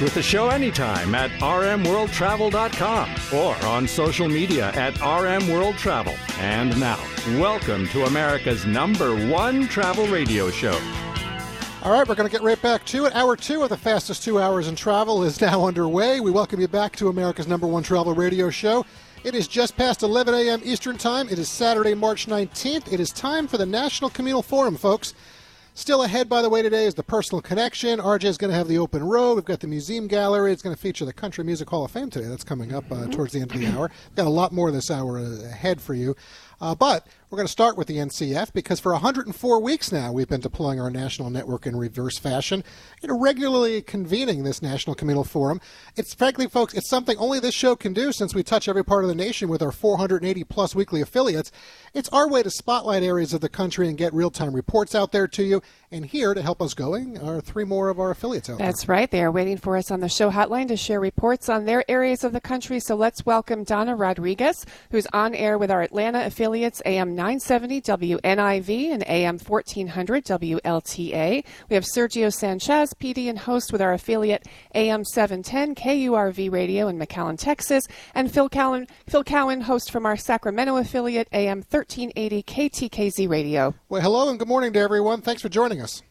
With the show anytime at rmworldtravel.com or on social media at rmworldtravel. And now, welcome to America's number one travel radio show. All right, we're going to get right back to it. Hour two of the fastest two hours in travel is now underway. We welcome you back to America's number one travel radio show. It is just past 11 a.m. Eastern Time. It is Saturday, March 19th. It is time for the National Communal Forum, folks. Still ahead, by the way, today is the Personal Connection. RJ is going to have the open road. We've got the Museum Gallery. It's going to feature the Country Music Hall of Fame today. That's coming up uh, towards the end of the hour. We've got a lot more this hour uh, ahead for you. Uh, but we're going to start with the NCF because for 104 weeks now we've been deploying our national network in reverse fashion, you know, regularly convening this national communal forum. It's frankly, folks, it's something only this show can do since we touch every part of the nation with our 480 plus weekly affiliates. It's our way to spotlight areas of the country and get real-time reports out there to you. And here to help us going are three more of our affiliates out That's there. right. They are waiting for us on the show hotline to share reports on their areas of the country. So let's welcome Donna Rodriguez, who's on air with our Atlanta affiliates, AM 970 WNIV and AM 1400 WLTA. We have Sergio Sanchez, PD and host with our affiliate AM 710 KURV Radio in McAllen, Texas, and Phil Cowan, Phil Cowan, host from our Sacramento affiliate AM 1380 KTKZ Radio. Well, hello and good morning to everyone. Thanks for joining us.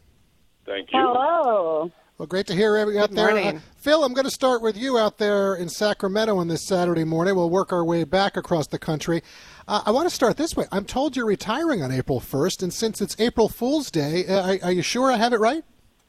Thank you. Hello. Well, great to hear you out there. Uh, Phil, I'm going to start with you out there in Sacramento on this Saturday morning. We'll work our way back across the country. Uh, I want to start this way. I'm told you're retiring on April 1st, and since it's April Fool's Day, uh, are, are you sure I have it right?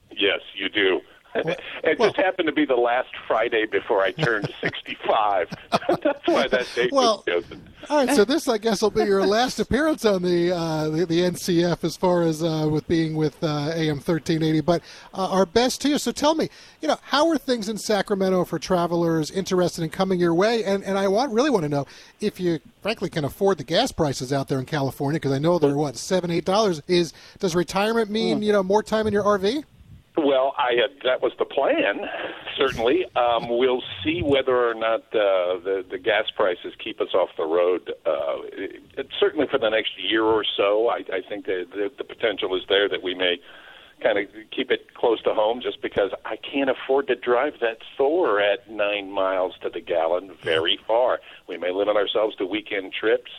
Yes, you do. Well, it well, just happened to be the last Friday before I turned 65. That's why that date well, was chosen. All right, so this, I guess, will be your last appearance on the uh, the, the, NCF as far as uh, with being with uh, AM 1380. But uh, our best to you. So tell me, you know, how are things in Sacramento for travelers interested in coming your way? And and I want really want to know if you frankly can afford the gas prices out there in California because I know they're what seven eight dollars. Is does retirement mean hmm. you know more time in your RV? Well, I had, that was the plan. Certainly, um, we'll see whether or not uh, the the gas prices keep us off the road. Uh, it, it, certainly for the next year or so, I, I think that the, the potential is there that we may kind of keep it close to home, just because I can't afford to drive that Thor at nine miles to the gallon very far. We may limit ourselves to weekend trips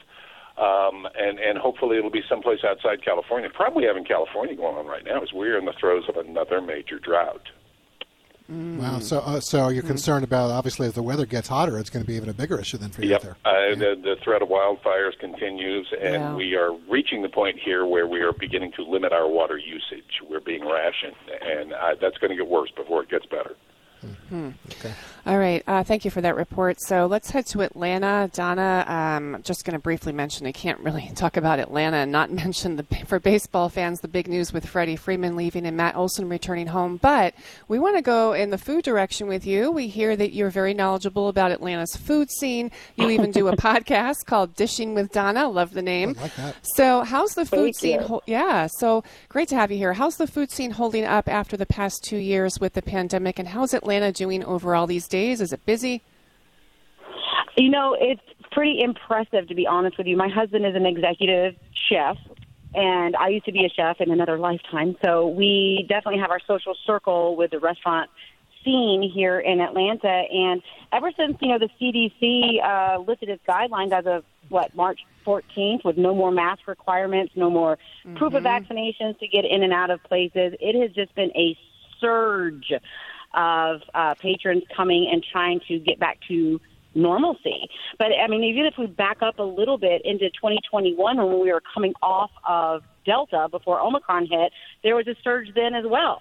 um, and and hopefully it'll be someplace outside California. Probably having California going on right now is we're in the throes of another major drought. Mm. Wow. So, uh, so you're mm. concerned about obviously as the weather gets hotter, it's going to be even a bigger issue than for you yep. there. Uh, yeah. the, the threat of wildfires continues, and yeah. we are reaching the point here where we are beginning to limit our water usage. We're being rationed, and uh, that's going to get worse before it gets better. Hmm. Okay. All right. Uh, thank you for that report. So let's head to Atlanta. Donna, um, just going to briefly mention, I can't really talk about Atlanta and not mention the for baseball fans the big news with Freddie Freeman leaving and Matt Olson returning home. But we want to go in the food direction with you. We hear that you're very knowledgeable about Atlanta's food scene. You even do a podcast called Dishing with Donna. Love the name. I like that. So how's the food Thank scene? Ho- yeah. So great to have you here. How's the food scene holding up after the past two years with the pandemic, and how's Atlanta? Atlanta doing overall these days? Is it busy? You know, it's pretty impressive to be honest with you. My husband is an executive chef, and I used to be a chef in another lifetime. So we definitely have our social circle with the restaurant scene here in Atlanta. And ever since you know the CDC uh, lifted its guidelines as of what March 14th, with no more mask requirements, no more mm-hmm. proof of mm-hmm. vaccinations to get in and out of places, it has just been a surge of uh, patrons coming and trying to get back to normalcy. But I mean, even if we back up a little bit into 2021 when we were coming off of Delta before Omicron hit, there was a surge then as well.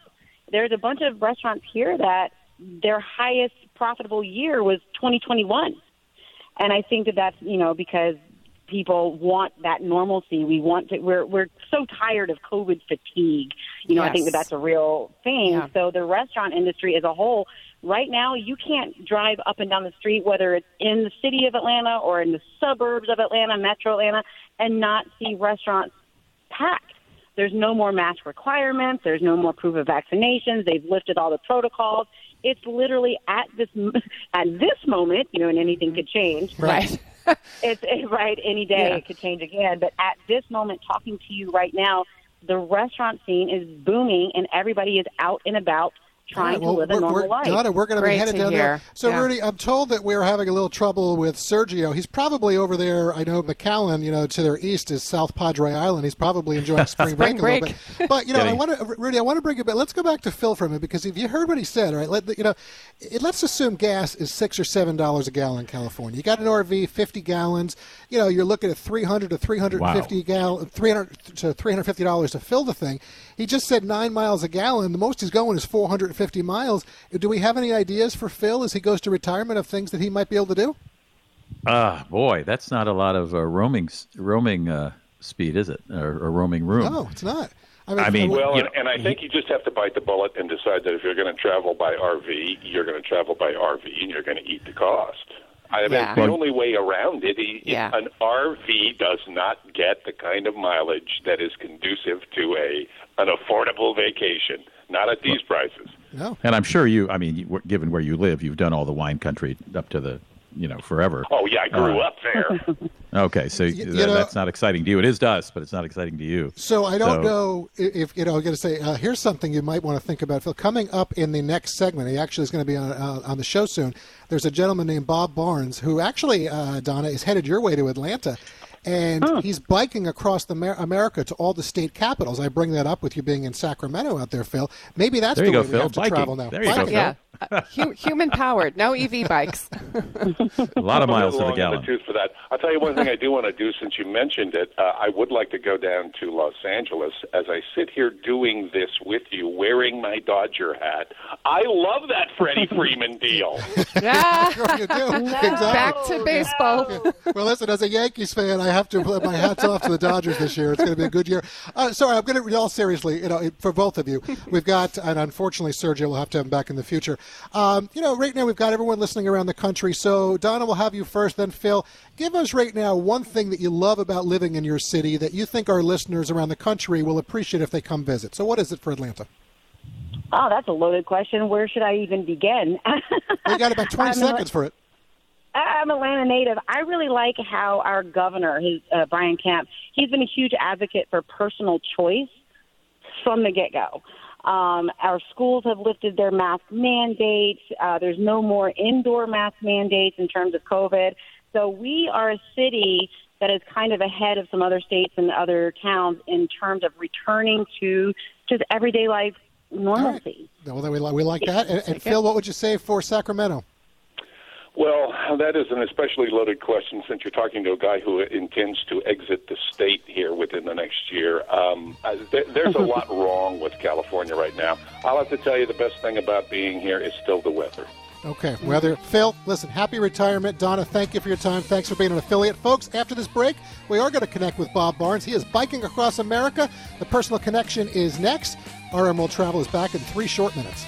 There's a bunch of restaurants here that their highest profitable year was 2021. And I think that that's, you know, because people want that normalcy. We want to. We're we're so tired of COVID fatigue. You know, I think that that's a real thing. Yeah. So the restaurant industry as a whole, right now, you can't drive up and down the street, whether it's in the city of Atlanta or in the suburbs of Atlanta, Metro Atlanta, and not see restaurants packed. There's no more mask requirements. There's no more proof of vaccinations. They've lifted all the protocols. It's literally at this at this moment, you know, and anything could change. Right. It's it, right any day Yeah. it could change again. But at this moment, talking to you right now, the restaurant scene is booming, and everybody is out and about trying right, well, to live a we're, normal life. Donna, we're going to be headed to down there. So, Yeah. Rudy, I'm told that we're having a little trouble with Sergio. He's probably over there. I know McAllen, you know, to their east is South Padre Island. He's probably enjoying spring, Spring break, a little bit. But you know, I want to, Rudy, I want to bring it back. Let's go back to Phil for a minute because if you heard what he said, all right, let, you know, it, let's assume gas is six or seven dollars a gallon in California. You got an RV, 50 gallons. You know, you're looking at 300 to 350 Wow. gallon, 300 to 350 dollars to fill the thing. He just said nine miles a gallon. The most he's going is 450 miles. Do we have any ideas for Phil as he goes to retirement of things that he might be able to do? Ah, boy, that's not a lot of uh, roaming roaming uh, speed, is it? Or, or roaming room? No, it's not. I I mean, Well, You and, and I think you just have to bite the bullet and decide that if you're going to travel by RV, you're going to travel by RV, and you're going to eat the cost. I mean, Yeah. the only way around it. It- Yeah. An RV does not get the kind of mileage that is conducive to a an affordable vacation. Not at these prices. No. And I'm sure you. I mean, given where you live, you've done all the wine country up to the, you know, forever. Oh yeah, I grew Uh, up there. Okay, so you th- know- that's not exciting to you. It is to us, but it's not exciting to you. So I don't So- know if, if you know. I'm going to say uh, here's something you might want to think about, Phil. Coming up in the next segment, he actually is going to be on uh, on the show soon. There's a gentleman named Bob Barnes who actually, uh, Donna, is headed your way to Atlanta, and he's biking across the Mer- America to all the state capitals. I bring that up with you being in Sacramento out there, Phil. Maybe that's There the you way go, we Phil. have to Biking. travel now. There you go, Biking. Phil. Yeah. Uh, hu- human powered, no EV bikes. A lot of miles little to the gallon. the tooth for that. I'll tell you one thing I do want to do since you mentioned it. Uh, I would like to go down to Los Angeles as I sit here doing this with you, wearing my Dodger hat. I love that Freddie Freeman deal. Yeah. Sure you do. Exactly. Back to baseball. Well, listen, as a Yankees fan, I have to put my hats off to the Dodgers this year. It's going to be a good year. Uh, sorry, I'm going to, all seriously, you know, for both of you, we've got, and unfortunately, Sergio will have to have him back in the future. Um, you know, right now we've got everyone listening around the country. So, Donna, we'll have you first, then Phil. Give us right now one thing that you love about living in your city that you think our listeners around the country will appreciate if they come visit. So, what is it for Atlanta? Oh, that's a loaded question. Where should I even begin? We got about 20 seconds for it. I'm Atlanta native. I really like how our governor, his uh, Brian Kemp, he's been a huge advocate for personal choice from the get go. Um, our schools have lifted their mask mandates. Uh, there's no more indoor mask mandates in terms of COVID. So we are a city that is kind of ahead of some other states and other towns in terms of returning to just everyday life normalcy. Well, then we, li- we like that. And, and Phil, what would you say for Sacramento? Well, that is an especially loaded question since you're talking to a guy who intends to exit the state here within the next year. Um, there, there's a lot wrong with California right now. I'll have to tell you the best thing about being here is still the weather. Okay, weather. Phil, listen, happy retirement. Donna, thank you for your time. Thanks for being an affiliate. Folks, after this break, we are going to connect with Bob Barnes. He is biking across America. The personal connection is next. RM World Travel is back in three short minutes.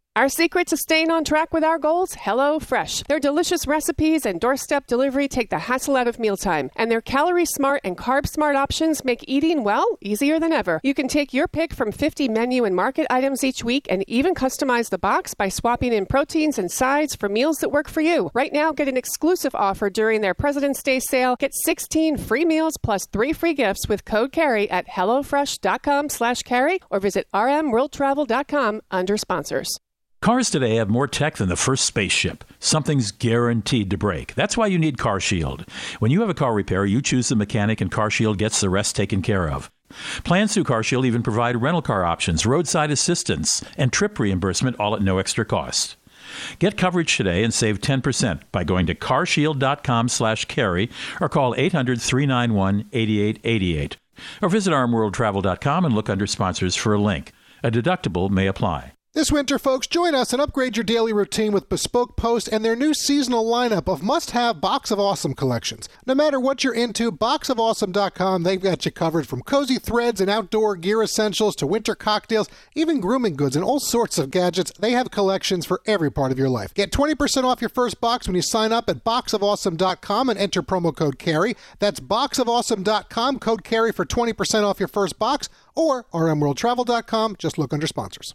Our secret to staying on track with our goals? Hello Fresh. Their delicious recipes and doorstep delivery take the hassle out of mealtime, and their calorie smart and carb smart options make eating, well, easier than ever. You can take your pick from 50 menu and market items each week and even customize the box by swapping in proteins and sides for meals that work for you. Right now, get an exclusive offer during their President's Day sale. Get 16 free meals plus 3 free gifts with code CAREY at hellofresh.com slash carey or visit rmworldtravel.com under sponsors. Cars today have more tech than the first spaceship. Something's guaranteed to break. That's why you need CarShield. When you have a car repair, you choose the mechanic and CarShield gets the rest taken care of. Plans through CarShield even provide rental car options, roadside assistance, and trip reimbursement all at no extra cost. Get coverage today and save 10% by going to carshield.com slash carey or call 800-391-8888 or visit rmworldtravel.com and look under sponsors for a link. A deductible may apply. This winter, folks, join us and upgrade your daily routine with Bespoke Post and their new seasonal lineup of must have Box of Awesome collections. No matter what you're into, boxofawesome.com, they've got you covered from cozy threads and outdoor gear essentials to winter cocktails, even grooming goods and all sorts of gadgets. They have collections for every part of your life. Get 20% off your first box when you sign up at boxofawesome.com and enter promo code CAREY. That's boxofawesome.com, code CAREY for 20% off your first box, or rmworldtravel.com. Just look under sponsors.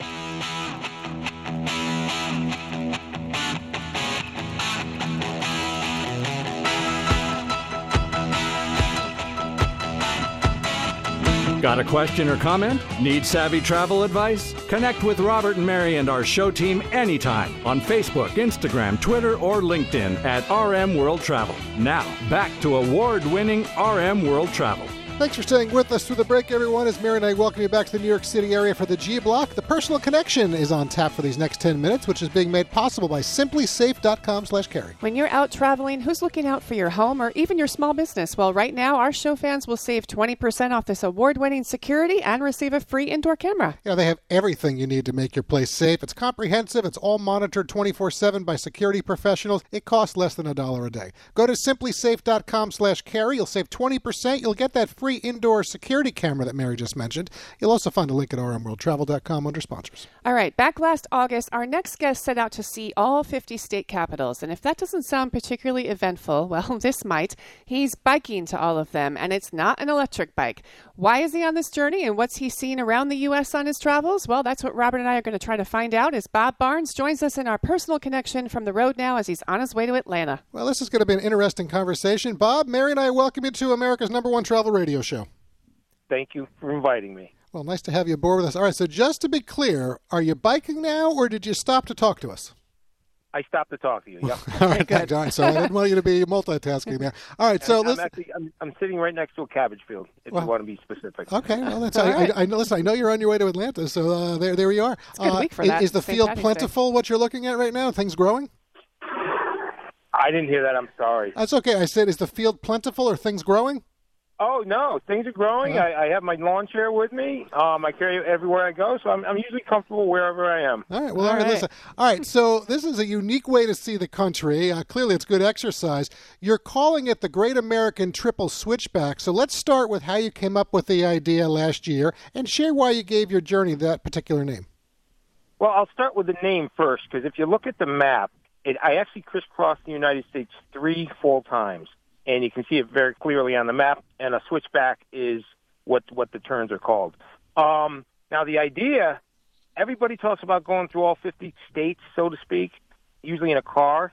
Got a question or comment? Need savvy travel advice? Connect with Robert and Mary and our show team anytime on Facebook, Instagram, Twitter, or LinkedIn at RM World Travel. Now, back to award winning RM World Travel. Thanks for staying with us through the break, everyone. As Mary and I welcome you back to the New York City area for the G Block, the Personal Connection is on tap for these next 10 minutes, which is being made possible by simplisafe.com slash carey. When you're out traveling, who's looking out for your home or even your small business? Well, right now, our show fans will save 20% off this award-winning security and receive a free indoor camera. Know, they have everything you need to make your place safe. It's comprehensive. It's all monitored 24-7 by security professionals. It costs less than a dollar a day. Go to simplisafe.com slash carey. You'll save 20%. You'll get that free indoor security camera that Mary just mentioned. You'll also find a link at rmworldtravel.com under sponsors. All right, back last August, our next guest set out to see all 50 state capitals. And if that doesn't sound particularly eventful, well, this might. He's biking to all of them, and it's not an electric bike. Why is he on this journey, and what's he seen around the U.S. on his travels? Well, that's what Robert and I are going to try to find out as Bob Barnes joins us in our personal connection from the road now as he's on his way to Atlanta. Well, this is going to be an interesting conversation. Bob, Mary, and I welcome you to America's number one travel radio show. Thank you for inviting me. Well, nice to have you aboard with us. All right, so just to be clear, are you biking now, or did you stop to talk to us? I stopped to talk to you. Yep. All right, good. All right, so I didn't want you to be multitasking there. All right, so I'm listen. actually I'm, I'm sitting right next to a cabbage field. If Well, you want to be specific. Okay, well, that's All I, right. I, I know. Listen, I know you're on your way to Atlanta, so uh, there, there we are. a good uh, week for is, that, is the St. field Patrick's Day. plentiful? What you're looking at right now? Things growing? I didn't hear that. I'm sorry. That's okay. I said, is the field plentiful or things growing? Oh no, things are growing. Uh-huh. I, I have my lawn chair with me. Um, I carry it everywhere I go, so I'm, I'm usually comfortable wherever I am. All right. Well, all right. Listen. All right. So this is a unique way to see the country. Uh, clearly, it's good exercise. You're calling it the Great American Triple Switchback. So let's start with how you came up with the idea last year and share why you gave your journey that particular name. Well, I'll start with the name first because if you look at the map, it, I actually crisscrossed the United States three full times, and you can see it very clearly on the map. And a switchback is what what the turns are called. Um, now, the idea, everybody talks about going through all 50 states, so to speak, usually in a car,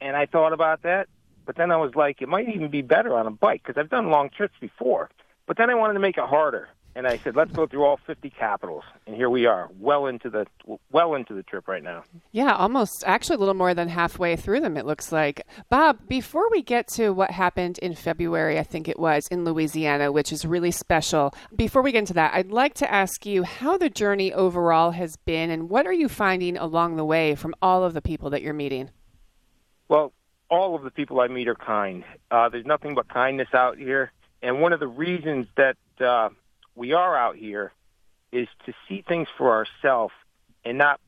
and I thought about that, but then I was like, it might even be better on a bike because I've done long trips before. But then I wanted to make it harder, and I said, let's go through all 50 capitals, and here we are, well into the well into the trip right now. Yeah, almost actually a little more than halfway through them, it looks like. Bob, before we get to what happened in February, I think it was in Louisiana, which is really special, before we get into that, I'd like to ask you how the journey overall has been and what are you finding along the way from all of the people that you're meeting? Well, all of the people I meet are kind. Uh, there's nothing but kindness out here, and one of the reasons that uh, we are out here is to see things for ourselves and not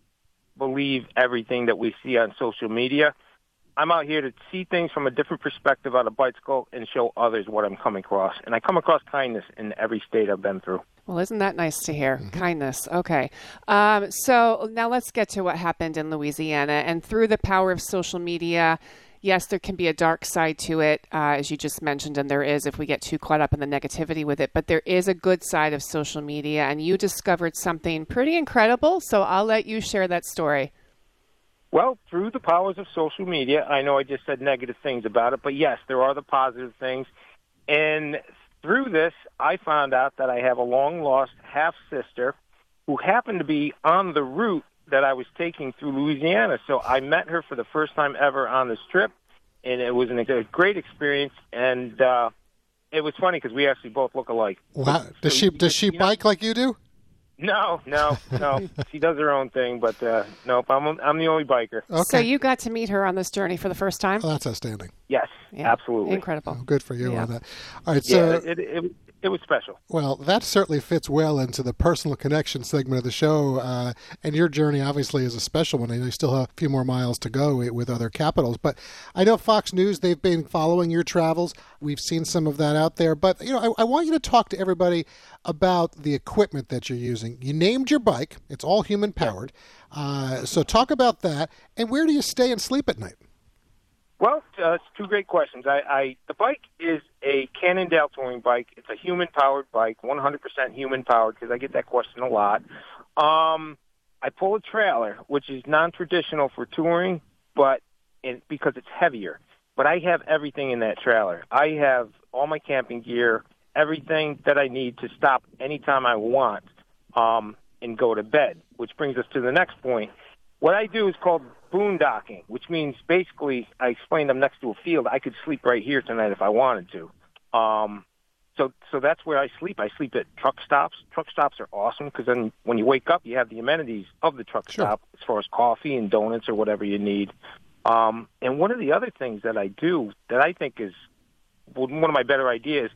believe everything that we see on social media. I'm out here to see things from a different perspective on a bicycle and show others what I'm coming across. And I come across kindness in every state I've been through. Well, isn't that nice to hear? Kindness. Okay. Um, so now let's get to what happened in Louisiana. And through the power of social media, yes, there can be a dark side to it, uh, as you just mentioned, and there is if we get too caught up in the negativity with it. But there is a good side of social media, and you discovered something pretty incredible. So I'll let you share that story. Well, through the powers of social media, I know I just said negative things about it, but yes, there are the positive things. And through this, I found out that I have a long lost half sister who happened to be on the route that I was taking through Louisiana. So I met her for the first time ever on this trip, and it was an, a great experience. And uh, it was funny because we actually both look alike. Wow. Does So she does she you know- bike like you do? No, no, no. she does her own thing, but uh, nope. I'm I'm the only biker. Okay. So you got to meet her on this journey for the first time? Oh, that's outstanding. Yes, Yeah. absolutely. Incredible. Oh, good for you Yeah. on that. All right. So yeah, it, it it was special. Well, that certainly fits well into the personal connection segment of the show. Uh, and your journey obviously is a special one. I know you still have a few more miles to go with other capitals. But I know Fox News, they've been following your travels. We've seen some of that out there. But, you know, I, I want you to talk to everybody about the equipment that you're using. You named your bike, it's all human powered. Uh, so talk about that. And where do you stay and sleep at night? Well, uh, it's two great questions. I, I the bike is a Cannondale touring bike. It's a human powered bike, 100% human powered because I get that question a lot. Um, I pull a trailer, which is non-traditional for touring, but in, because it's heavier. But I have everything in that trailer. I have all my camping gear, everything that I need to stop anytime I want, um, and go to bed. Which brings us to the next point. What I do is called boondocking, which means basically I explained I'm next to a field. I could sleep right here tonight if I wanted to. Um, so so that's where I sleep. I sleep at truck stops. Truck stops are awesome because then when you wake up, you have the amenities of the truck Sure. stop as far as coffee and donuts or whatever you need. Um, and one of the other things that I do that I think is one of my better ideas,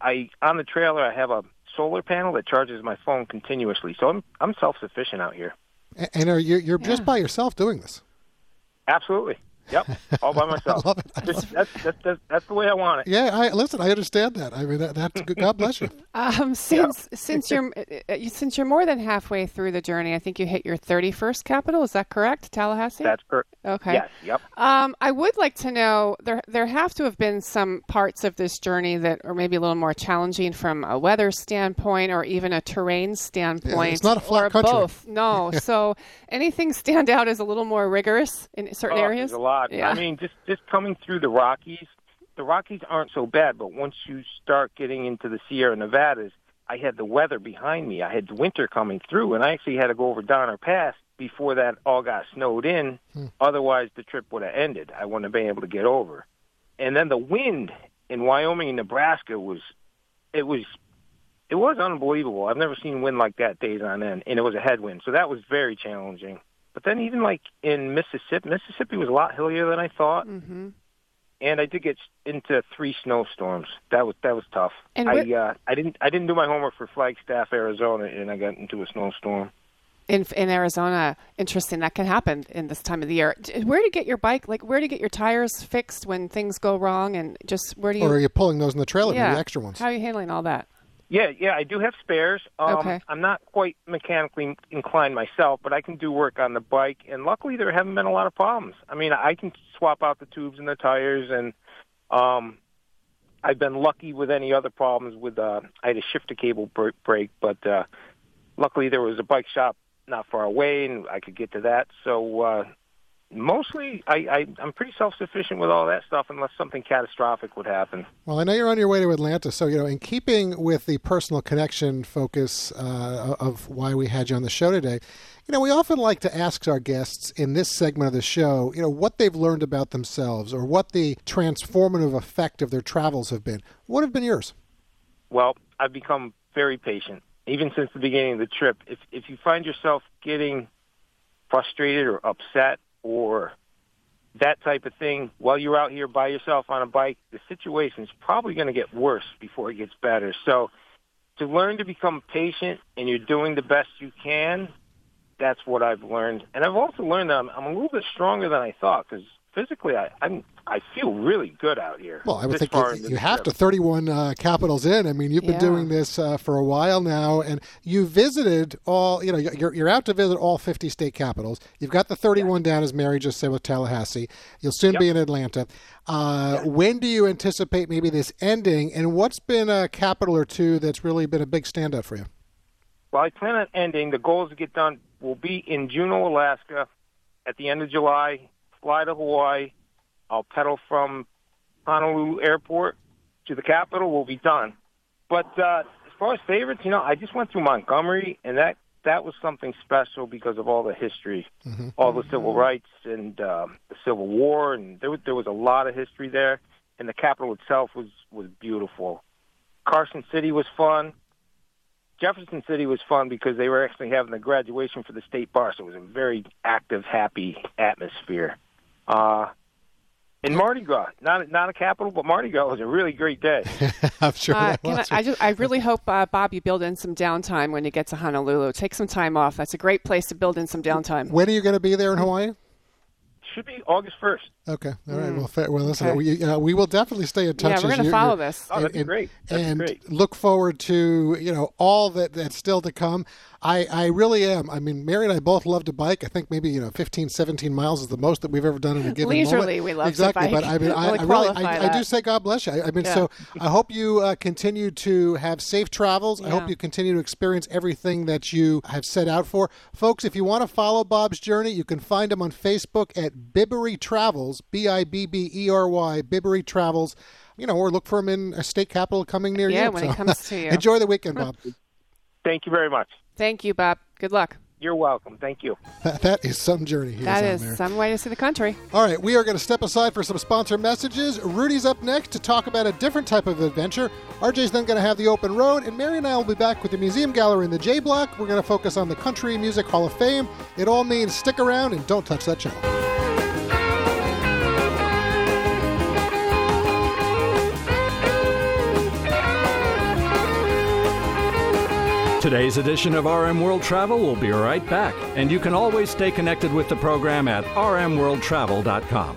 I on the trailer I have a solar panel that charges my phone continuously. So I'm I'm self sufficient out here. And are you, you're just by yourself doing this? Absolutely. Yep. All by myself. I love it. I Just, that's, that's, that's, that's the way I want it. Yeah, I listen. I understand that. I mean, that, that's good. God bless you. Um, since since you're uh, since you're more than halfway through the journey, I think you hit your 31st capital. Is that correct, Tallahassee? That's correct. okay. Yes. Yep. Um, I would like to know there there have to have been some parts of this journey that are maybe a little more challenging from a weather standpoint or even a terrain standpoint. It's not a flat or country. both. No. so anything stand out as a little more rigorous in certain Oh, areas? There's a lot. Yeah. I mean, just just coming through the Rockies, the Rockies aren't so bad, but once you start getting into the Sierra Nevadas, I had the weather behind me. I had winter coming through, and I actually had to go over Donner Pass before that all got snowed in. Hmm. Otherwise, the trip would have ended. I wouldn't have been able to get over. And then the wind in Wyoming and Nebraska was, it was, it was unbelievable. I've never seen wind like that days on end, and it was a headwind, so that was very challenging. But then even like in Mississippi, Mississippi was a lot hillier than I thought, hmm and I did get into three snowstorms. That was that was tough. And I what- uh, I didn't I didn't do my homework for Flagstaff, Arizona, and I got into a snowstorm. In in Arizona, interesting. That can happen in this time of the year. Where do you get your bike? Like, where do you get your tires fixed when things go wrong? And just where do you? Or are you pulling those in the trailer, yeah. the extra ones? How are you handling all that? Yeah, yeah, I do have spares. Um, Okay. I'm not quite mechanically inclined myself, but I can do work on the bike, and luckily there haven't been a lot of problems. I mean, I can swap out the tubes and the tires, and um, I've been lucky with any other problems. With uh, I had a shifter cable break, but uh, luckily there was a bike shop not far away, and I could get to that. So uh, mostly, I, I I'm pretty self sufficient with all that stuff, unless something catastrophic would happen. Well, I know you're on your way to Atlanta, so you know, in keeping with the personal connection focus uh, of why we had you on the show today, you know, we often like to ask our guests in this segment of the show, you know, what they've learned about themselves or what the transformative effect of their travels have been. What have been yours? Well, I've become very patient, even since the beginning of the trip. If if you find yourself getting frustrated or upset or that type of thing while you're out here by yourself on a bike, the situation's probably going to get worse before it gets better. So to learn to become patient and you're doing the best you can, that's what I've learned. And I've also learned that I'm, I'm a little bit stronger than I thought because physically, I, I'm I feel really good out here. Well, I would think you, you have trip. to 31 uh, capitals in. I mean, you've been Yeah. doing this uh, for a while now, and you visited all. You know, you're you're out to visit all 50 state capitals. You've got the 31 down, as Mary just said, with Tallahassee. You'll soon be in Atlanta. Uh, When do you anticipate maybe this ending? And what's been a capital or two that's really been a big standout for you? Well, I plan on ending. The goal is to get done. Will be in Juneau, Alaska, at the end of July. Fly to Hawaii. I'll pedal from Honolulu Airport to the Capitol. We'll be done. But uh, as far as favorites, you know, I just went through Montgomery, and that that was something special because of all the history, all the civil rights and um, the Civil War, and there was, there was a lot of history there. And the Capitol itself was was beautiful. Carson City was fun. Jefferson City was fun because they were actually having the graduation for the state bar, so it was a very active, happy atmosphere. Uh, and Mardi Gras, not not a capital, but Mardi Gras was a really great day. I'm sure Uh, that can I. I, just, I really hope, uh, Bob, you build in some downtime when you get to Honolulu. Take some time off. That's a great place to build in some downtime. when are you going to be there in Hawaii? Should be August first. Okay. All right. Well, fa- well, listen, Okay. we, uh, we will definitely stay in touch. Yeah, we're gonna follow you're- this. Oh, that'd be great. That'd be and great. look forward to you know all that that's still to come. I, I really am. I mean, Mary and I both love to bike. I think maybe you know 15, 17 miles is the most that we've ever done in a given Leisurely, moment. we love to exactly. But I mean, I, Really I really, I, I do say God bless you. I, I mean, Yeah. so I hope you uh, continue to have safe travels. I hope you continue to experience everything that you have set out for, folks. If you want to follow Bob's journey, you can find him on Facebook at Bibbery Travels, B I B B E R Y, Bibbery Travels. You know, or look for them in a state capital coming near you. Yeah, when he So, comes to you. Enjoy the weekend, Bob. Thank you very much. Thank you, Bob. Good luck. You're welcome. Thank you. that is some journey. He That was on is there. some way to see the country. All right, we are going to step aside for some sponsor messages. Rudy's up next to talk about a different type of adventure. RJ's then going to have the open road, and Mary and I will be back with the museum gallery in the J Block. We're going to focus on the Country Music Hall of Fame. It all means stick around and don't touch that channel. Today's edition of RM World Travel will be right back, and you can always stay connected with the program at rmworldtravel.com.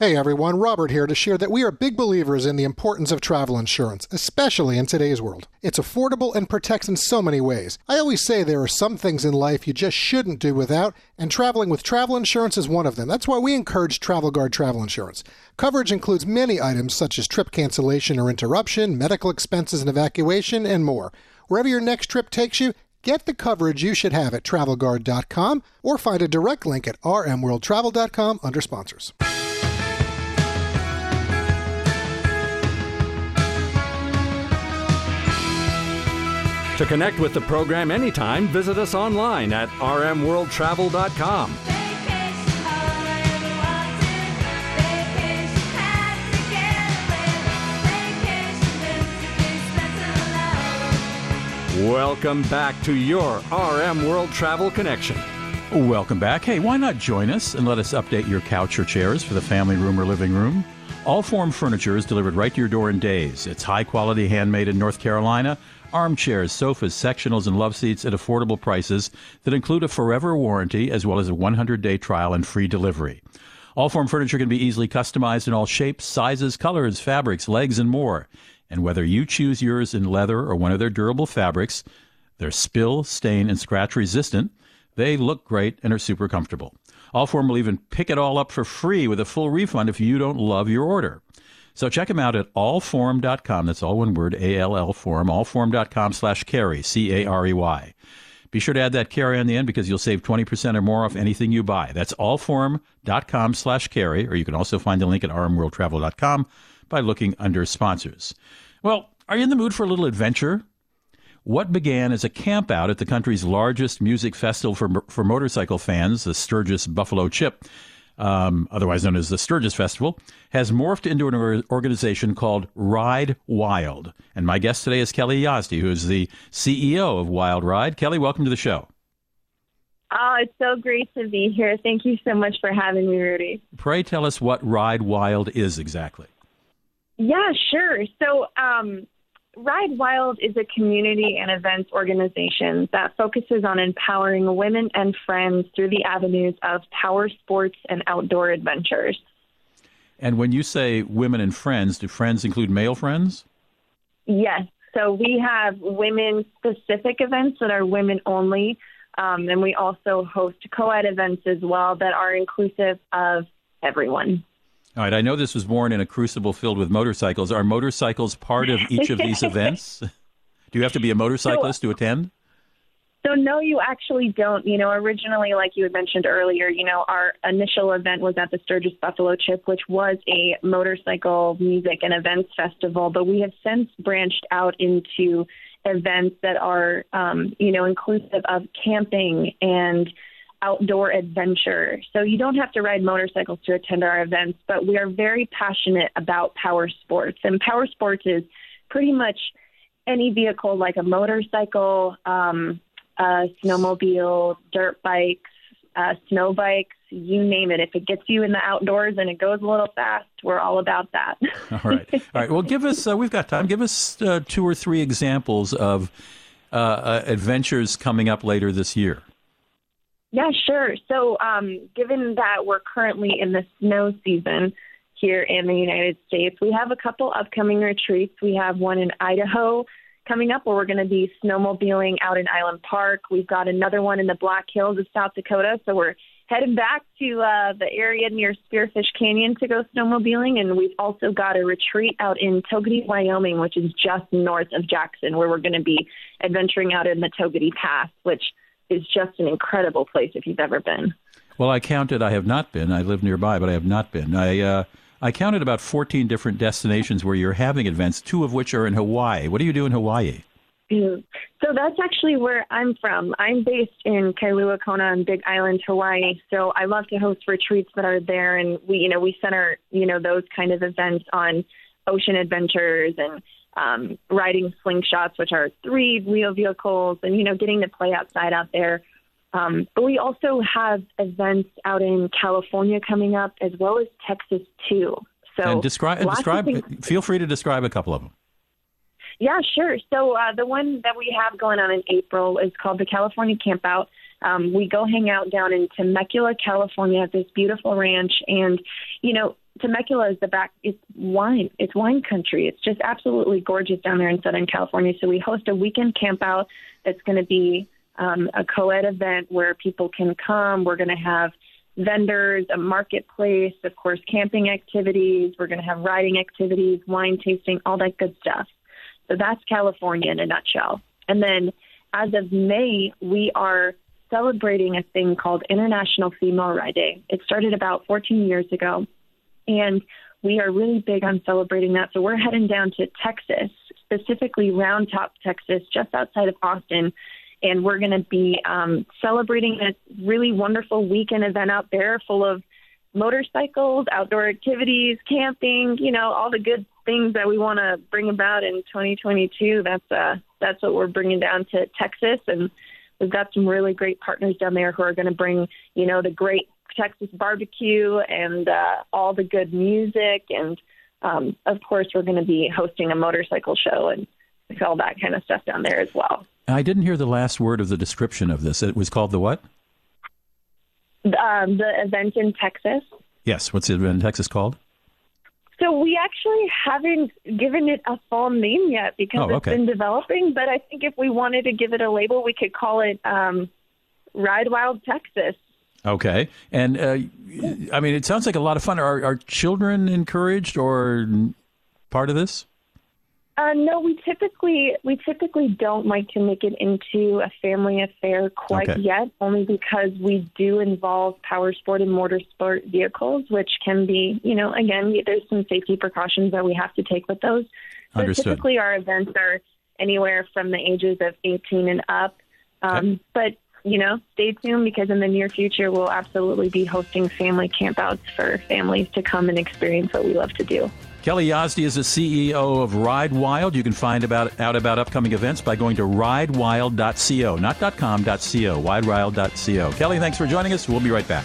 Hey everyone, Robert here to share that we are big believers in the importance of travel insurance, especially in today's world. It's affordable and protects in so many ways. I always say there are some things in life you just shouldn't do without, and traveling with travel insurance is one of them. That's why we encourage Travel Guard travel insurance. Coverage includes many items such as trip cancellation or interruption, medical expenses and evacuation, and more. Wherever your next trip takes you, Get the coverage you should have at travelguard.com or find a direct link at rmworldtravel.com under sponsors. To connect with the program anytime, visit us online at rmworldtravel.com. Welcome back to your RM World Travel Connection. Welcome back. Hey, why not join us and let us update your couch or chairs for the family room or living room? All Form Furniture is delivered right to your door in days. It's high quality, handmade in North Carolina. Armchairs, sofas, sectionals, and love seats at affordable prices that include a forever warranty as well as a 100 day trial and free delivery. All Form Furniture can be easily customized in all shapes, sizes, colors, fabrics, legs, and more. And whether you choose yours in leather or one of their durable fabrics, they're spill, stain, and scratch resistant. They look great and are super comfortable. Allform will even pick it all up for free with a full refund if you don't love your order. So check them out at allform.com. That's all one word, A-L-L form, allform.com slash carey, C-A-R-E-Y. Be sure to add that carey on the end because you'll save 20% or more off anything you buy. That's allform.com slash carey, or you can also find the link at rmworldtravel.com by looking under sponsors. Well, are you in the mood for a little adventure? What began as a campout at the country's largest music festival for, for motorcycle fans, the Sturgis Buffalo Chip, um, otherwise known as the Sturgis Festival, has morphed into an organization called Ride Wild. And my guest today is Kelly Yazdi, who is the CEO of Wild Ride. Kelly, welcome to the show. Oh, it's so great to be here. Thank you so much for having me, Rudy. Pray tell us what Ride Wild is exactly. Yeah, sure. So, um, Ride Wild is a community and events organization that focuses on empowering women and friends through the avenues of power sports and outdoor adventures. And when you say women and friends, do friends include male friends? Yes. So we have women specific events that are women only. Um, and we also host co ed events as well that are inclusive of everyone. All right. I know this was born in a crucible filled with motorcycles. Are motorcycles part of each of these events? Do you have to be a motorcyclist so, to attend? So, no, you actually don't. You know, originally, like you had mentioned earlier, you know, our initial event was at the Sturgis Buffalo Chip, which was a motorcycle music and events festival, but we have since branched out into events that are, um, you know, inclusive of camping and outdoor adventure. So you don't have to ride motorcycles to attend our events, but we are very passionate about power sports. And power sports is pretty much any vehicle like a motorcycle, um, a snowmobile, dirt bikes, uh, snow bikes, you name it. If it gets you in the outdoors and it goes a little fast, we're all about that. all right. All right. Well, give us, uh, we've got time. Give us uh, two or three examples of uh, uh, adventures coming up later this year. Yeah, sure. So, um, given that we're currently in the snow season here in the United States, we have a couple upcoming retreats. We have one in Idaho coming up where we're going to be snowmobiling out in Island Park. We've got another one in the Black Hills of South Dakota. So we're heading back to uh, the area near Spearfish Canyon to go snowmobiling. And we've also got a retreat out in Togwotee, Wyoming, which is just north of Jackson, where we're going to be adventuring out in the Togwotee Pass, which is just an incredible place if you've ever been. Well, I counted. I have not been. I live nearby, but I have not been. I uh, I counted about 14 different destinations where you're having events, two of which are in Hawaii. What do you do in Hawaii? So that's actually where I'm from. I'm based in Kailua Kona on Big Island, Hawaii. So I love to host retreats that are there, and we, you know, we center, you know, those kind of events on ocean adventures and um, riding slingshots, which are three wheel vehicles, and you know, getting to play outside out there. Um, but we also have events out in California coming up, as well as Texas too. So and describe, describe. Feel free to describe a couple of them. Yeah, sure. So uh, the one that we have going on in April is called the California Campout. Um, we go hang out down in Temecula, California, at this beautiful ranch, and you know, Temecula is the back. It's wine. It's wine country. It's just absolutely gorgeous down there in Southern California. So we host a weekend campout that's going to be um, a co-ed event where people can come. We're going to have vendors, a marketplace, of course, camping activities. We're going to have riding activities, wine tasting, all that good stuff. So that's California in a nutshell. And then as of May, we are celebrating a thing called International Female Ride Day. It started about 14 years ago, and we are really big on celebrating that. So we're heading down to Texas, specifically Round Top, Texas, just outside of Austin, and we're going to be um, celebrating a really wonderful weekend event out there full of motorcycles, outdoor activities, camping, you know, all the good things that we want to bring about in 2022. That's uh, that's what we're bringing down to Texas, and we've got some really great partners down there who are going to bring, you know, the great Texas barbecue and uh, all the good music, and um, of course, we're going to be hosting a motorcycle show and all that kind of stuff down there as well. I didn't hear the last word of the description of this. It was called the what? Um, the event in Texas. Yes. What's the event in Texas called? So we actually haven't given it a full name yet because oh, okay. it's been developing. But I think if we wanted to give it a label, we could call it um, Ride Wild Texas. Okay, and uh, I mean, it sounds like a lot of fun. Are, are children encouraged or part of this? Uh, no, we typically we typically don't like to make it into a family affair quite okay. yet, only because we do involve power sport and motorsport vehicles, which can be, you know, again, there's some safety precautions that we have to take with those. So Understood. typically, our events are anywhere from the ages of 18 and up. Um, okay. But you know, stay tuned because in the near future, we'll absolutely be hosting family campouts for families to come and experience what we love to do. Kelly Yazdi is the CEO of Ride Wild. You can find about, out about upcoming events by going to ridewild.co, not .com, .co, ridewild.co. Kelly, thanks for joining us. We'll be right back.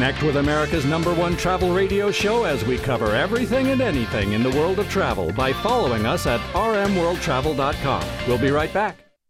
Connect with America's number one travel radio show as we cover everything and anything in the world of travel by following us at rmworldtravel.com. We'll be right back.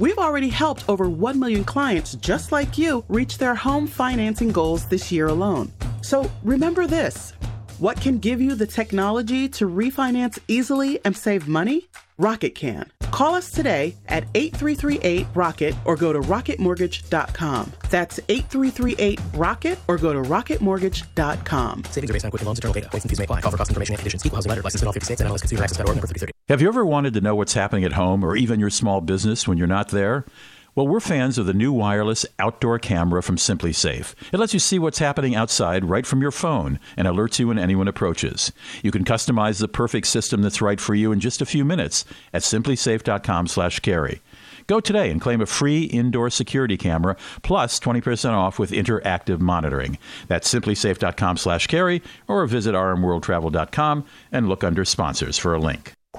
We've already helped over 1 million clients just like you reach their home financing goals this year alone. So remember this what can give you the technology to refinance easily and save money? Rocket can. Call us today at 8338 Rocket or go to rocketmortgage.com. That's 8338 Rocket or go to rocketmortgage.com. Savings are based on Quicken Loans, internal data. Points and fees may apply. Call for cost information and conditions. Equal housing letter. License in all 50 states and MLS Consumer Access.org number 3030. Have you ever wanted to know what's happening at home or even your small business when you're not there? Well, we're fans of the new wireless outdoor camera from SimpliSafe. It lets you see what's happening outside right from your phone and alerts you when anyone approaches. You can customize the perfect system that's right for you in just a few minutes at simplisafe.com/carey. Go today and claim a free indoor security camera plus 20% off with interactive monitoring. That's simplisafe.com/carey or visit rmworldtravel.com and look under sponsors for a link.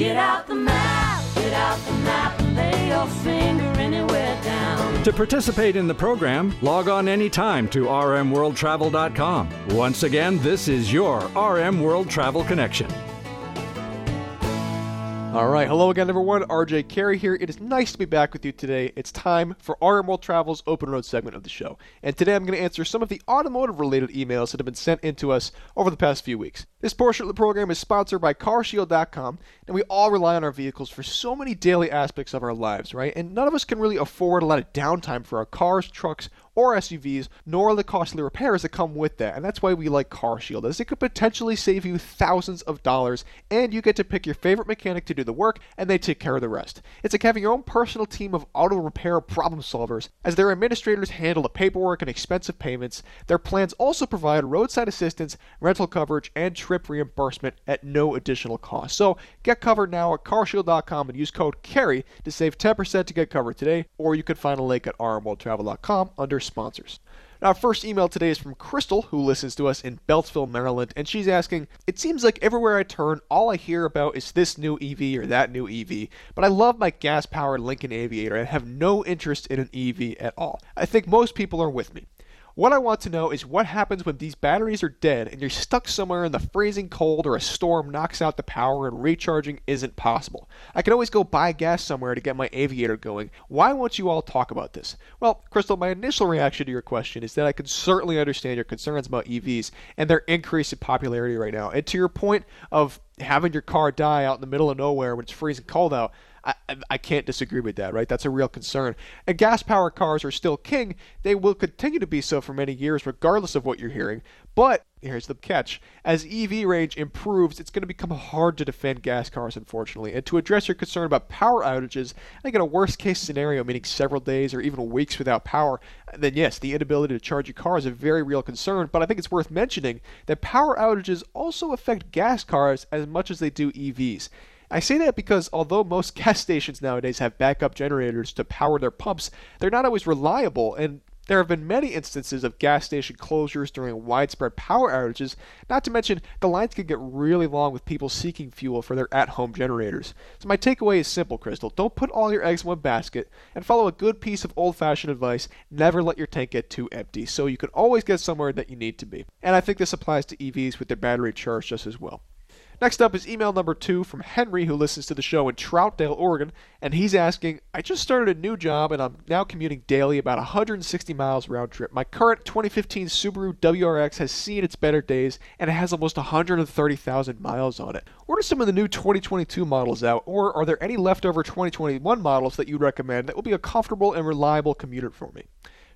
Get out the map, get out the map, and lay your finger anywhere down. To participate in the program, log on anytime to rmworldtravel.com. Once again, this is your RM World Travel Connection. All right, hello again, everyone. RJ Carey here. It is nice to be back with you today. It's time for RM World Travel's Open Road segment of the show. And today I'm going to answer some of the automotive related emails that have been sent in to us over the past few weeks. This portion of the program is sponsored by CarShield.com, and we all rely on our vehicles for so many daily aspects of our lives, right? And none of us can really afford a lot of downtime for our cars, trucks, or SUVs, nor the costly repairs that come with that. And that's why we like CarShield, as it could potentially save you thousands of dollars, and you get to pick your favorite mechanic to do the work, and they take care of the rest. It's like having your own personal team of auto repair problem solvers, as their administrators handle the paperwork and expensive payments. Their plans also provide roadside assistance, rental coverage, and trip reimbursement at no additional cost. So get covered now at carshield.com and use code CAREY to save 10% to get covered today, or you can find a link at rmworldtravel.com under sponsors. Our first email today is from Crystal, who listens to us in Beltsville, Maryland, and she's asking It seems like everywhere I turn, all I hear about is this new EV or that new EV, but I love my gas powered Lincoln Aviator and have no interest in an EV at all. I think most people are with me. What I want to know is what happens when these batteries are dead and you're stuck somewhere in the freezing cold or a storm knocks out the power and recharging isn't possible. I can always go buy gas somewhere to get my aviator going. Why won't you all talk about this? Well, Crystal, my initial reaction to your question is that I can certainly understand your concerns about EVs and their increase in popularity right now. And to your point of having your car die out in the middle of nowhere when it's freezing cold out, I, I can't disagree with that, right? That's a real concern. And gas powered cars are still king. They will continue to be so for many years, regardless of what you're hearing. But here's the catch as EV range improves, it's going to become hard to defend gas cars, unfortunately. And to address your concern about power outages, I think in a worst case scenario, meaning several days or even weeks without power, then yes, the inability to charge your car is a very real concern. But I think it's worth mentioning that power outages also affect gas cars as much as they do EVs. I say that because although most gas stations nowadays have backup generators to power their pumps, they're not always reliable, and there have been many instances of gas station closures during widespread power outages, not to mention the lines can get really long with people seeking fuel for their at home generators. So, my takeaway is simple, Crystal. Don't put all your eggs in one basket and follow a good piece of old fashioned advice never let your tank get too empty so you can always get somewhere that you need to be. And I think this applies to EVs with their battery charge just as well. Next up is email number two from Henry, who listens to the show in Troutdale, Oregon, and he's asking I just started a new job and I'm now commuting daily about 160 miles round trip. My current 2015 Subaru WRX has seen its better days and it has almost 130,000 miles on it. What are some of the new 2022 models out, or are there any leftover 2021 models that you'd recommend that will be a comfortable and reliable commuter for me?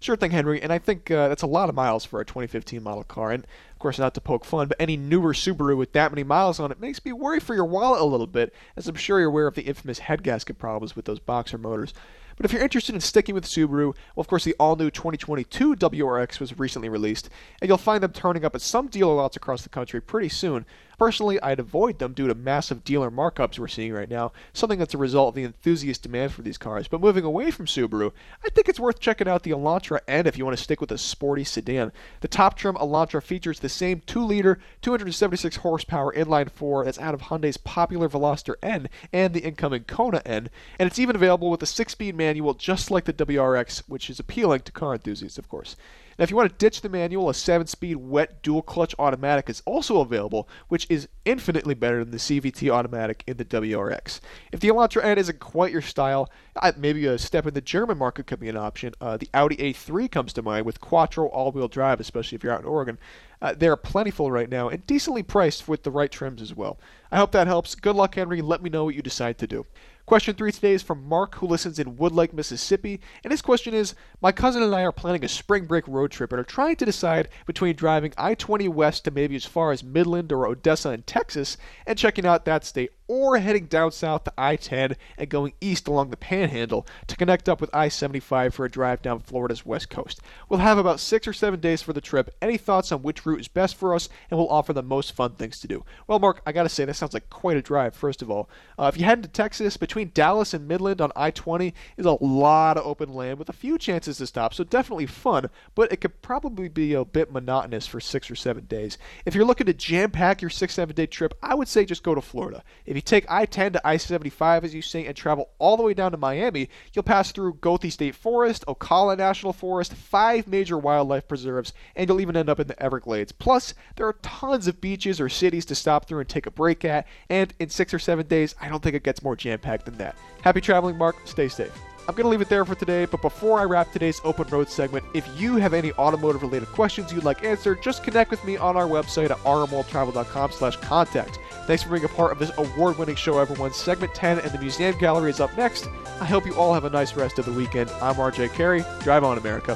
Sure thing, Henry, and I think uh, that's a lot of miles for a 2015 model car. And of course, not to poke fun, but any newer Subaru with that many miles on it makes me worry for your wallet a little bit, as I'm sure you're aware of the infamous head gasket problems with those boxer motors. But if you're interested in sticking with Subaru, well, of course, the all new 2022 WRX was recently released, and you'll find them turning up at some dealer lots across the country pretty soon. Personally, I'd avoid them due to massive dealer markups we're seeing right now, something that's a result of the enthusiast demand for these cars. But moving away from Subaru, I think it's worth checking out the Elantra N if you want to stick with a sporty sedan. The top trim Elantra features the same 2 liter, 276 horsepower inline 4 that's out of Hyundai's popular Veloster N and the incoming Kona N, and it's even available with a 6 speed manual just like the WRX, which is appealing to car enthusiasts, of course. Now, if you want to ditch the manual, a 7 speed wet dual clutch automatic is also available, which is infinitely better than the CVT automatic in the WRX. If the Elantra N isn't quite your style, maybe a step in the German market could be an option. Uh, the Audi A3 comes to mind with quattro all wheel drive, especially if you're out in Oregon. Uh, they're plentiful right now and decently priced with the right trims as well. I hope that helps. Good luck, Henry. Let me know what you decide to do. Question three today is from Mark, who listens in Woodlake, Mississippi. And his question is My cousin and I are planning a spring break road trip and are trying to decide between driving I 20 west to maybe as far as Midland or Odessa in Texas and checking out that state, or heading down south to I 10 and going east along the panhandle to connect up with I 75 for a drive down Florida's west coast. We'll have about six or seven days for the trip. Any thoughts on which route is best for us and will offer the most fun things to do? Well, Mark, I gotta say, that sounds like quite a drive, first of all. Uh, if you head into Texas, between Dallas and Midland on I 20 is a lot of open land with a few chances to stop, so definitely fun, but it could probably be a bit monotonous for six or seven days. If you're looking to jam pack your six, seven day trip, I would say just go to Florida. If you take I 10 to I 75, as you say, and travel all the way down to Miami, you'll pass through Goethe State Forest, Ocala National Forest, five major wildlife preserves, and you'll even end up in the Everglades. Plus, there are tons of beaches or cities to stop through and take a break at, and in six or seven days, I don't think it gets more jam packed than that. Happy traveling, Mark. Stay safe. I'm going to leave it there for today, but before I wrap today's open road segment, if you have any automotive related questions you'd like answered, just connect with me on our website at rmworldtravel.com slash contact. Thanks for being a part of this award-winning show, everyone. Segment 10 and the museum gallery is up next. I hope you all have a nice rest of the weekend. I'm RJ Carey. Drive on, America.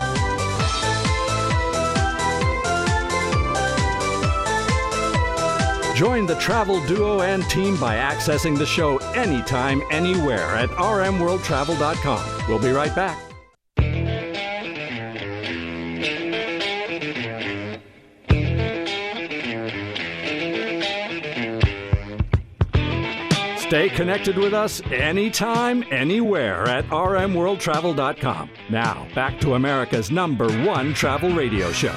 Join the travel duo and team by accessing the show anytime, anywhere at rmworldtravel.com. We'll be right back. Stay connected with us anytime, anywhere at rmworldtravel.com. Now, back to America's number one travel radio show.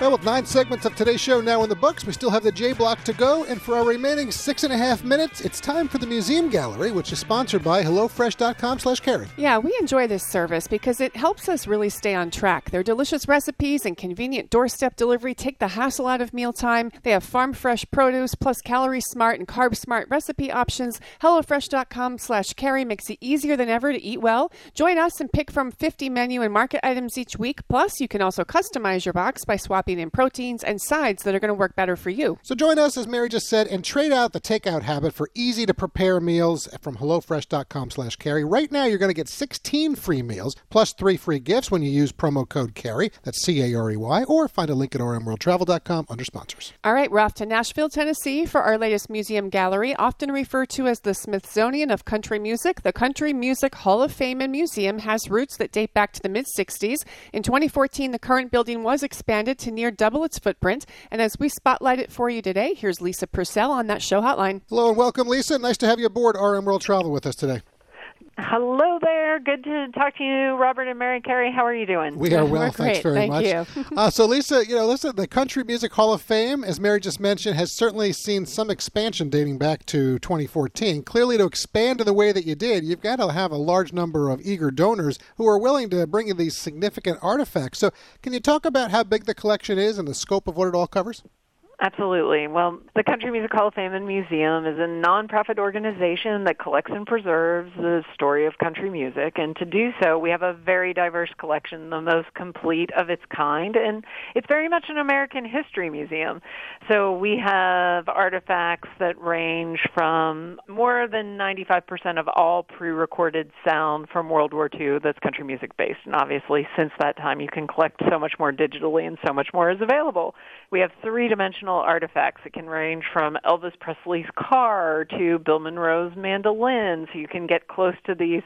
Well, with nine segments of today's show now in the books, we still have the J block to go. And for our remaining six and a half minutes, it's time for the Museum Gallery, which is sponsored by HelloFresh.com slash Carey. Yeah, we enjoy this service because it helps us really stay on track. Their delicious recipes and convenient doorstep delivery take the hassle out of mealtime. They have farm fresh produce plus calorie smart and carb smart recipe options. HelloFresh.com slash Carey makes it easier than ever to eat well. Join us and pick from 50 menu and market items each week. Plus, you can also customize your box by swapping in proteins and sides that are going to work better for you. So join us, as Mary just said, and trade out the takeout habit for easy to prepare meals from HelloFresh.com slash Carey. Right now, you're going to get 16 free meals plus three free gifts when you use promo code Carey. That's C-A-R-E-Y, or find a link at rmworldtravel.com under sponsors. All right, we're off to Nashville, Tennessee for our latest museum gallery, often referred to as the Smithsonian of Country Music. The Country Music Hall of Fame and Museum has roots that date back to the mid 60s. In 2014, the current building was expanded to near double its footprint. And as we spotlight it for you today, here's Lisa Purcell on that show hotline. Hello and welcome, Lisa. Nice to have you aboard RM World Travel with us today. Hello there. Good to talk to you, Robert and Mary Carey. How are you doing? We are well, We're thanks great. very Thank much. you. uh, so, Lisa, you know, listen, the Country Music Hall of Fame, as Mary just mentioned, has certainly seen some expansion dating back to 2014. Clearly, to expand in the way that you did, you've got to have a large number of eager donors who are willing to bring you these significant artifacts. So, can you talk about how big the collection is and the scope of what it all covers? Absolutely. Well, the Country Music Hall of Fame and Museum is a nonprofit organization that collects and preserves the story of country music. And to do so, we have a very diverse collection, the most complete of its kind. And it's very much an American history museum. So we have artifacts that range from more than 95% of all pre recorded sound from World War II that's country music based. And obviously, since that time, you can collect so much more digitally and so much more is available. We have three dimensional artifacts It can range from Elvis Presley's car to Bill Monroe's mandolin, so you can get close to these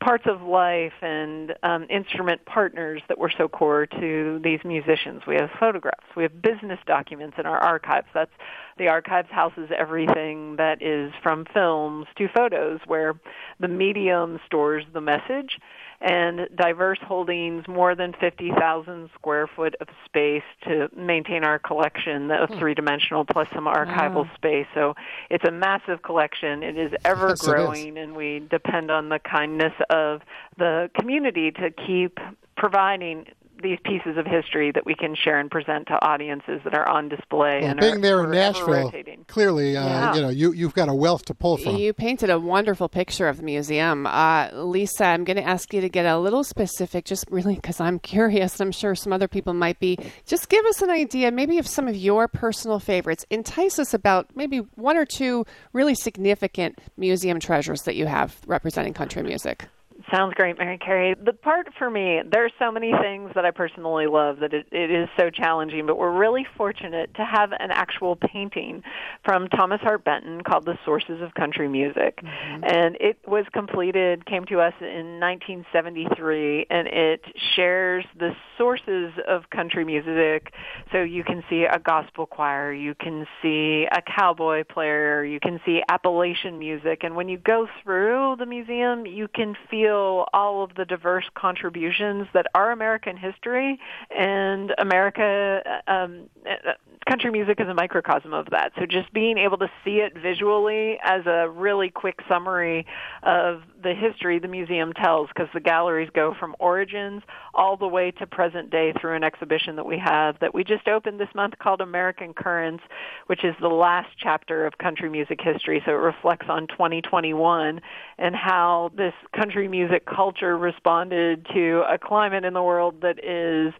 parts of life and um, instrument partners that were so core to these musicians. We have photographs, we have business documents in our archives. That's the archives houses everything that is from films to photos, where the medium stores the message and diverse holdings more than 50,000 square foot of space to maintain our collection of hmm. three dimensional plus some archival Wow. space. So it's a massive collection. It is ever Yes, it is. growing, and we depend on the kindness of the community to keep providing these pieces of history that we can share and present to audiences that are on display Well, and being are there in Nashville, rotating. clearly, uh, Yeah. you know, you, you've got a wealth to pull from. You painted a wonderful picture of the museum. Uh, Lisa, I'm going to ask you to get a little specific, just really because I'm curious. I'm sure some other people might be. Just give us an idea, maybe of some of your personal favorites. Entice us about maybe one or two really significant museum treasures that you have representing country music. Sounds great, Mary Carey. The part for me, there are so many things that I personally love that it, it is so challenging, but we're really fortunate to have an actual painting from Thomas Hart Benton called The Sources of Country Music. Mm-hmm. And it was completed, came to us in 1973, and it shares the sources of country music. So you can see a gospel choir, you can see a cowboy player, you can see Appalachian music. And when you go through the museum, you can feel all of the diverse contributions that are American history and America. Um, uh, country music is a microcosm of that. So just being able to see it visually as a really quick summary of the history the museum tells, because the galleries go from origins all the way to present day through an exhibition that we have that we just opened this month called American Currents, which is the last chapter of country music history. So it reflects on 2021 and how this country music culture responded to a climate in the world that is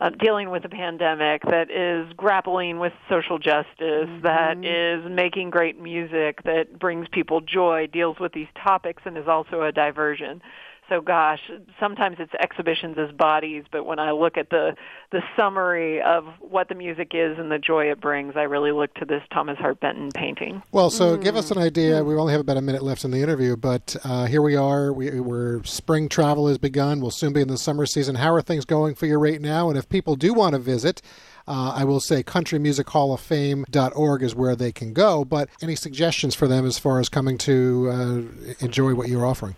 uh, dealing with a pandemic, that is grappling with social justice, that is making great music, that brings people joy, deals with these topics, and is also a diversion. So gosh, sometimes it's exhibitions as bodies, but when I look at the the summary of what the music is and the joy it brings, I really look to this Thomas Hart Benton painting. Well, so give us an idea. We only have about a minute left in the interview, but uh, here we are. We, we're spring travel has begun. We'll soon be in the summer season. How are things going for you right now? And if people do want to visit, uh, I will say countrymusichall-of-fame.org is where they can go. But any suggestions for them as far as coming to uh, enjoy what you're offering?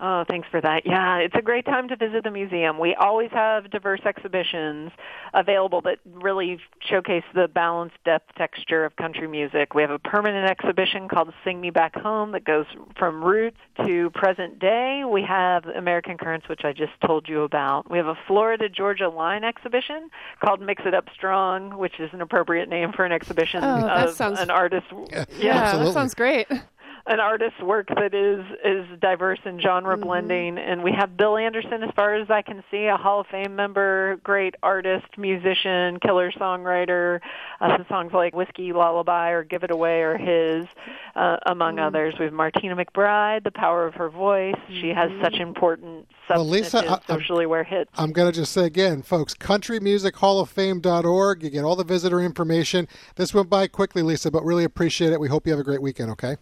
Oh, thanks for that. Yeah, it's a great time to visit the museum. We always have diverse exhibitions available that really showcase the balanced depth texture of country music. We have a permanent exhibition called Sing Me Back Home that goes from roots to present day. We have American Currents, which I just told you about. We have a Florida Georgia line exhibition called Mix It Up Strong, which is an appropriate name for an exhibition Oh, that of sounds- an artist. Yeah, that sounds great. An artist's work that is is diverse in genre blending and we have Bill Anderson as far as I can see a Hall of Fame member great artist musician killer songwriter uh, some songs like Whiskey Lullaby or Give It Away or his uh, among others we have Martina McBride the power of her voice she has such important Well, Lisa, I- I'm- socially aware hits I'm going to just say again, folks, countrymusichall-of-fame.org. You get all the visitor information. This went by quickly, Lisa, but really appreciate it. We hope you have a great weekend, okay?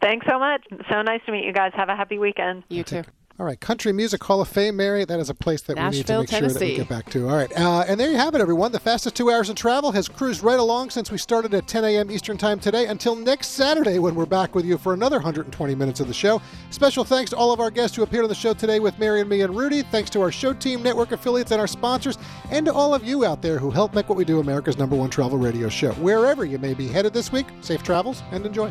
Thanks so much so nice to meet you guys have a happy weekend you too All right, Country Music Hall of Fame, Mary. That is a place that we need to Nashville, make sure that we get back to. All right, uh, and there you have it, everyone. The fastest two hours in travel has cruised right along since we started at 10 a.m. Eastern Time today until next Saturday when we're back with you for another 120 minutes of the show. Special thanks to all of our guests who appeared on the show today with Mary and me and Rudy. Thanks to our show team, network affiliates, and our sponsors, and to all of you out there who help make what we do America's number one travel radio show. Wherever you may be headed this week, safe travels and enjoy.